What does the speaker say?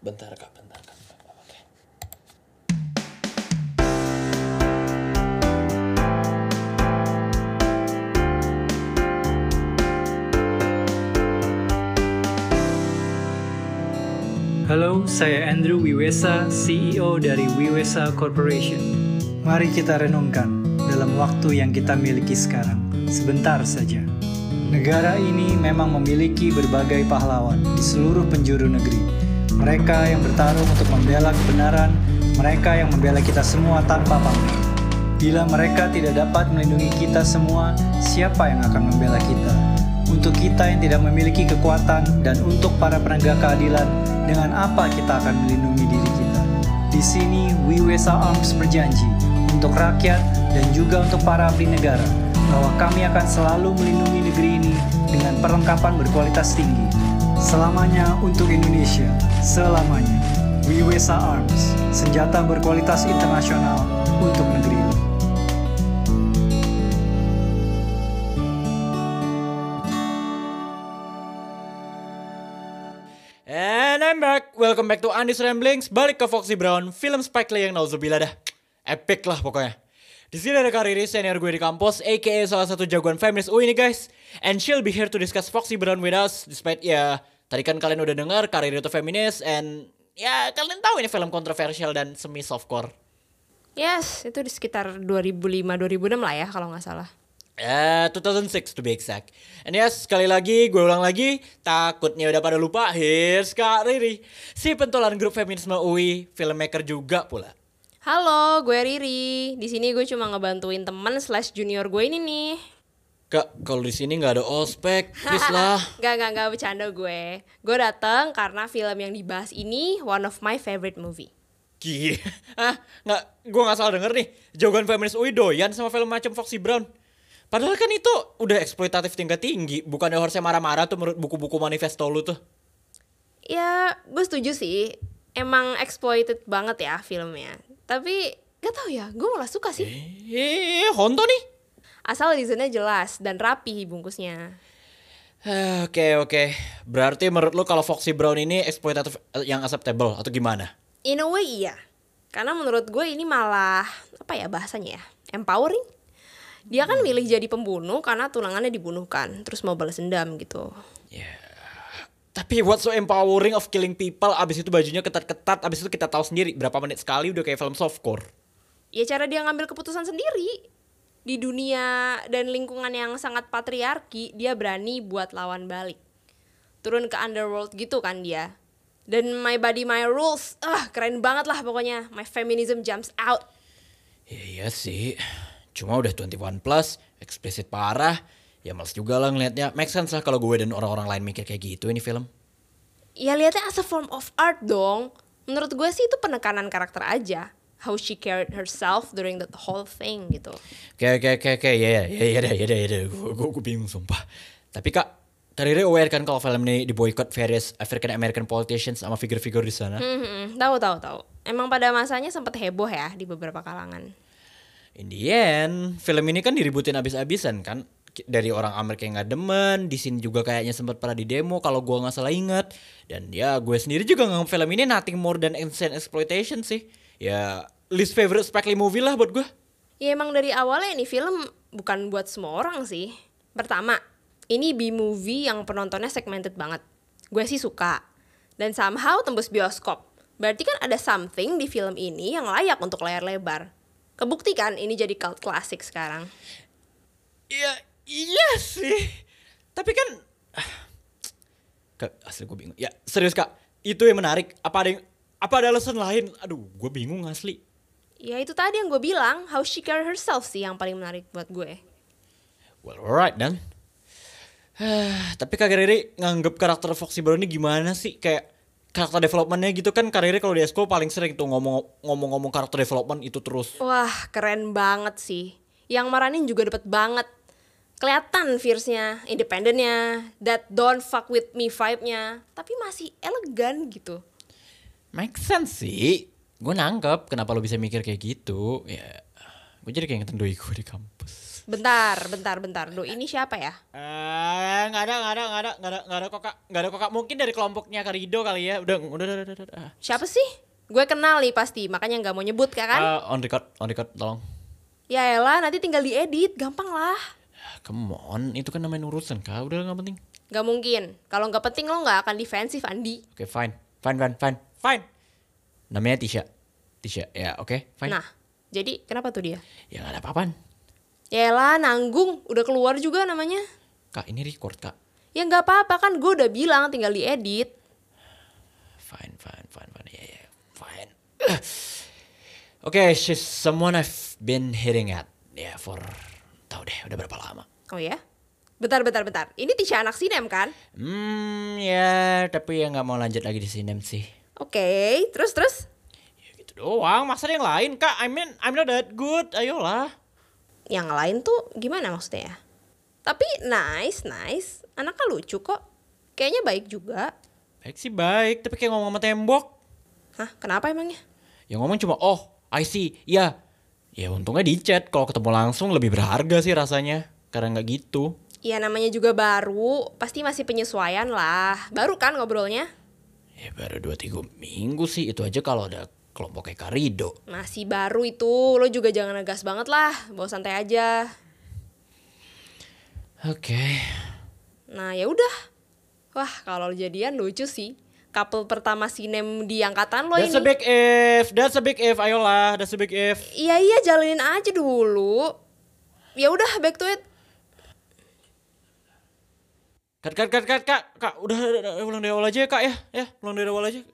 bentar kak, bentar kak. Oke. Halo, saya Andrew Wiwesa, CEO dari Wiwesa Corporation. Mari kita renungkan dalam waktu yang kita miliki sekarang, sebentar saja. Negara ini memang memiliki berbagai pahlawan di seluruh penjuru negeri. Mereka yang bertarung untuk membela kebenaran, mereka yang membela kita semua tanpa pamrih. Bila mereka tidak dapat melindungi kita semua, siapa yang akan membela kita? Untuk kita yang tidak memiliki kekuatan dan untuk para penegak keadilan, dengan apa kita akan melindungi diri kita? Di sini, Wiwesa Arms berjanji untuk rakyat dan juga untuk para abdi negara bahwa kami akan selalu melindungi negeri ini dengan perlengkapan berkualitas tinggi. Selamanya untuk Indonesia, selamanya. Wiwesa Arms, senjata berkualitas internasional untuk negeri ini. And I'm back. Welcome back to Andis Ramblings. Balik ke Foxy Brown, film Spike Lee yang nauzubillah dah. Epic lah pokoknya. Di sini ada Kariri, senior gue di kampus, aka salah satu jagoan feminis UI ini guys. And she'll be here to discuss Foxy Brown with us. Despite ya, tadi kan kalian udah dengar Kariri itu feminis. And ya, kalian tahu ini film kontroversial dan semi softcore. Yes, itu di sekitar 2005-2006 lah ya kalau nggak salah. Eh, 2006 to be exact. And yes, sekali lagi, gue ulang lagi, takutnya udah pada lupa, here's Kak Riri. Si pentolan grup feminisme UI, filmmaker juga pula. Halo, gue Riri. Di sini gue cuma ngebantuin temen slash junior gue ini nih. Kak, kalau di sini nggak ada ospek, please lah. Gak, gak, gak bercanda gue. Gue dateng karena film yang dibahas ini one of my favorite movie. Gih, ah, nggak, gue nggak salah denger nih. Jagoan feminis UI doyan sama film macam Foxy Brown. Padahal kan itu udah eksploitatif tingkat tinggi, bukannya harusnya marah-marah tuh menurut buku-buku manifesto lu tuh. Ya, gue setuju sih. Emang exploited banget ya filmnya. Tapi gak tau ya, gue malah suka sih. Eh, Honto nih. Asal desainnya jelas dan rapi bungkusnya. Oke oke, berarti menurut lu kalau Foxy Brown ini eksploitatif eh, yang acceptable atau gimana? In a way iya. Karena menurut gue ini malah apa ya bahasanya ya? Empowering. Dia kan milih jadi pembunuh karena tunangannya dibunuhkan, terus mau balas dendam gitu. Tapi what's so empowering of killing people abis itu bajunya ketat-ketat abis itu kita tahu sendiri berapa menit sekali udah kayak film softcore. Ya cara dia ngambil keputusan sendiri. Di dunia dan lingkungan yang sangat patriarki, dia berani buat lawan balik. Turun ke underworld gitu kan dia. Dan my body my rules, ah keren banget lah pokoknya. My feminism jumps out. Ya, iya sih, cuma udah 21 plus, eksplisit parah. Ya males juga lah ngeliatnya. Make sense lah kalau gue dan orang-orang lain mikir kayak gitu ini film. Ya lihatnya as a form of art dong. Menurut gue sih itu penekanan karakter aja. How she carried herself during the whole thing gitu. Oke oke oke oke ya ya ya ya deh ya deh ya deh gue gue gue bingung sumpah. Tapi kak, Kariri aware kan kalau film ini diboykot various African American politicians sama figur-figur di sana. Hmm, hmm, tahu tahu tahu. Emang pada masanya sempat heboh ya di beberapa kalangan. In the end, film ini kan diributin abis-abisan kan dari orang Amerika yang nggak demen, di sini juga kayaknya sempat pernah di demo kalau gua nggak salah ingat. Dan ya gue sendiri juga nganggap film ini nothing more than insane exploitation sih. Ya least favorite Spike Lee movie lah buat gue. Ya emang dari awalnya ini film bukan buat semua orang sih. Pertama, ini B-movie yang penontonnya segmented banget. Gue sih suka. Dan somehow tembus bioskop. Berarti kan ada something di film ini yang layak untuk layar lebar. Kebukti kan ini jadi cult classic sekarang. Iya iya sih. Tapi kan Kak, asli gue bingung. Ya serius kak, itu yang menarik. Apa ada yang, apa ada alasan lain? Aduh, gue bingung asli. Ya itu tadi yang gue bilang, how she carry herself sih yang paling menarik buat gue. Well, alright then. Tapi Kak Riri nganggep karakter Foxy Brown ini gimana sih? Kayak karakter developmentnya gitu kan Kak Riri kalau di Esko paling sering tuh ngomong ngomong-ngomong karakter development itu terus. Wah, keren banget sih. Yang maranin juga dapet banget. Kelihatan fierce-nya, independennya, that don't fuck with me vibe-nya. Tapi masih elegan gitu. Make sense sih. Gue nangkep kenapa lo bisa mikir kayak gitu. Ya, gue jadi kayak ngeten doi gue di kampus. Bentar, bentar, bentar. Do, ini siapa ya? Eh, nggak ada, nggak ada, nggak ada, nggak ada, nggak ada kokak, nggak ada kokak. Mungkin dari kelompoknya Karido kali ya. Udah, udah, udah, udah. udah. Siapa sih? Gue kenal nih pasti, makanya nggak mau nyebut kan? Eh, on record, on record, tolong. Ya elah, nanti tinggal diedit, gampang lah. Come on, itu kan namanya urusan kak, udah nggak penting. Gak mungkin. Kalau nggak penting lo nggak akan defensif, Andi. Oke, fine, fine, fine, fine, fine. Namanya Tisha, Tisha, ya oke, fine. Nah, jadi kenapa tuh dia? Ya nggak ada apa-apaan. Ya elah, nanggung. Udah keluar juga namanya. Kak, ini record kak. Ya nggak apa-apa kan, gue udah bilang tinggal diedit. Fine, fine, fine, fine, ya, ya, fine. Oke, she's someone I've been hitting at, ya for, tau deh, udah berapa lama. Oh ya? Bentar, bentar, bentar. Ini Tisha anak sinem kan? Hmm, ya, tapi ya nggak mau lanjut lagi di sini sih. Oke, terus terus. Ya gitu doang, masa ada yang lain kak? I mean, I'm not that good, ayolah. Yang lain tuh gimana maksudnya? Tapi nice, nice. Anaknya lucu kok. Kayaknya baik juga. Baik sih baik, tapi kayak ngomong sama tembok. Hah, kenapa emangnya? Yang ngomong cuma, oh, I see, ya. Ya untungnya di chat, kalau ketemu langsung lebih berharga sih rasanya. Karena nggak gitu. Ya namanya juga baru, pasti masih penyesuaian lah. Baru kan ngobrolnya? Ya baru 2-3 minggu sih, itu aja kalau ada kelompok kayak Karido. Masih baru itu, lo juga jangan ngegas banget lah, bawa santai aja. Oke. Nah ya udah. Wah kalau jadian lucu sih. Couple pertama sinem di angkatan lo That's a ini. big if, that's a big if, ayolah, that's a big if. Iya iya jalanin aja dulu. Ya udah back to it. Kat, kat, kat, kak, kak, udah, udah, udah, ulang dari awal aja ya kak ya, ya, ulang dari awal aja.